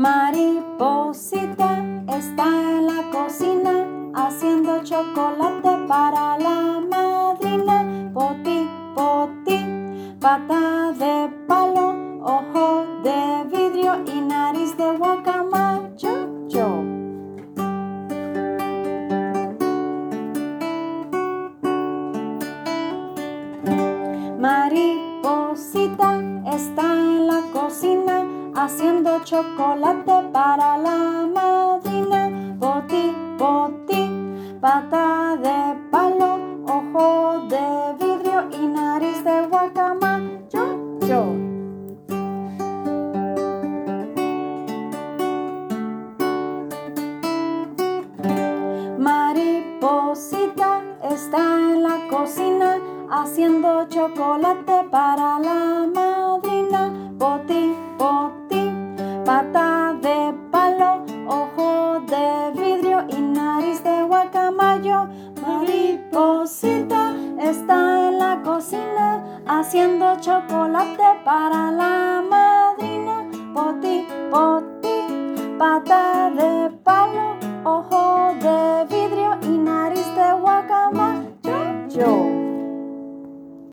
Mariposita está en la cocina haciendo chocolate para la madrina. Poti, poti, pata de palo, ojo de vidrio y nariz de guacamayo. Yo. Mariposita está en la cocina haciendo chocolate para la madrina. Poti, poti, pata de palo, ojo de vidrio y nariz de guacamayo. Yo. Mariposita está en la cocina haciendo chocolate para la madrina. Mariposita está en la cocina haciendo chocolate para la madrina. Poti, poti, pata de palo, ojo de vidrio y nariz de guacamayo.